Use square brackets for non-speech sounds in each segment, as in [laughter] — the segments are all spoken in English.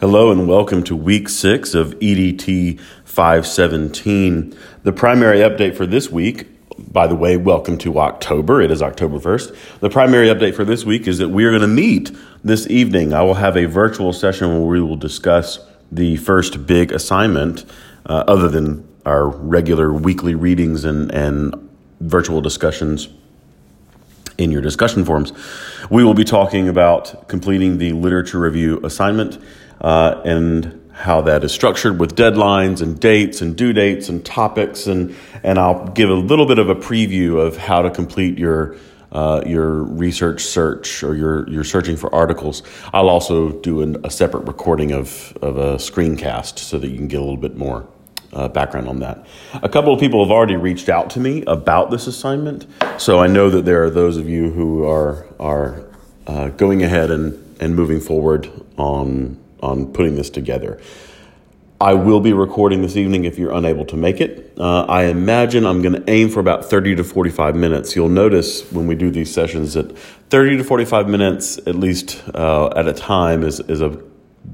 Hello and welcome to week six of EDT 517. The primary update for this week, by the way, welcome to October. It is October 1st. The primary update for this week is that we are going to meet this evening. I will have a virtual session where we will discuss the first big assignment, uh, other than our regular weekly readings and, and virtual discussions in your discussion forums. We will be talking about completing the literature review assignment uh, and how that is structured with deadlines and dates and due dates and topics and and I'll give a little bit of a preview of how to complete your uh, your research search or your you're searching for articles. I'll also do an, a separate recording of of a screencast so that you can get a little bit more uh, background on that. A couple of people have already reached out to me about this assignment, so I know that there are those of you who are are uh, going ahead and and moving forward on on putting this together. I will be recording this evening if you're unable to make it. Uh, I imagine I'm going to aim for about 30 to 45 minutes. You'll notice when we do these sessions that 30 to 45 minutes, at least uh, at a time, is, is a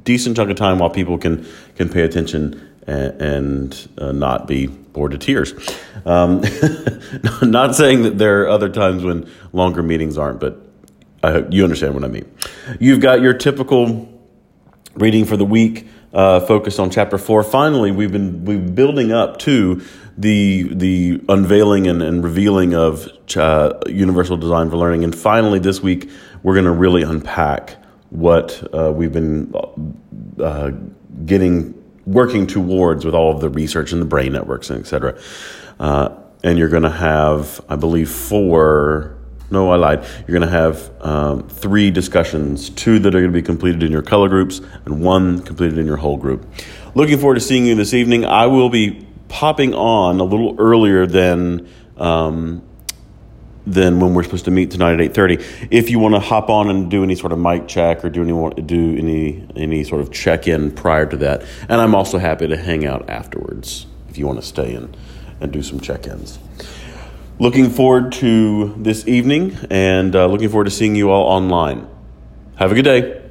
decent chunk of time while people can, can pay attention and, and uh, not be bored to tears. Um, [laughs] not saying that there are other times when longer meetings aren't, but I hope you understand what I mean. You've got your typical reading for the week uh, focused on chapter four. Finally, we've been we've building up to the the unveiling and, and revealing of uh, universal design for learning, and finally this week we're going to really unpack what uh, we've been uh, getting working towards with all of the research and the brain networks and et cetera. Uh, and you're going to have, I believe, four no, I lied. You're going to have um, three discussions two that are going to be completed in your color groups, and one completed in your whole group. Looking forward to seeing you this evening. I will be popping on a little earlier than. Um, than when we're supposed to meet tonight at 8.30 if you want to hop on and do any sort of mic check or do any do any any sort of check-in prior to that and i'm also happy to hang out afterwards if you want to stay in and do some check-ins Looking forward to this evening and uh, looking forward to seeing you all online. Have a good day.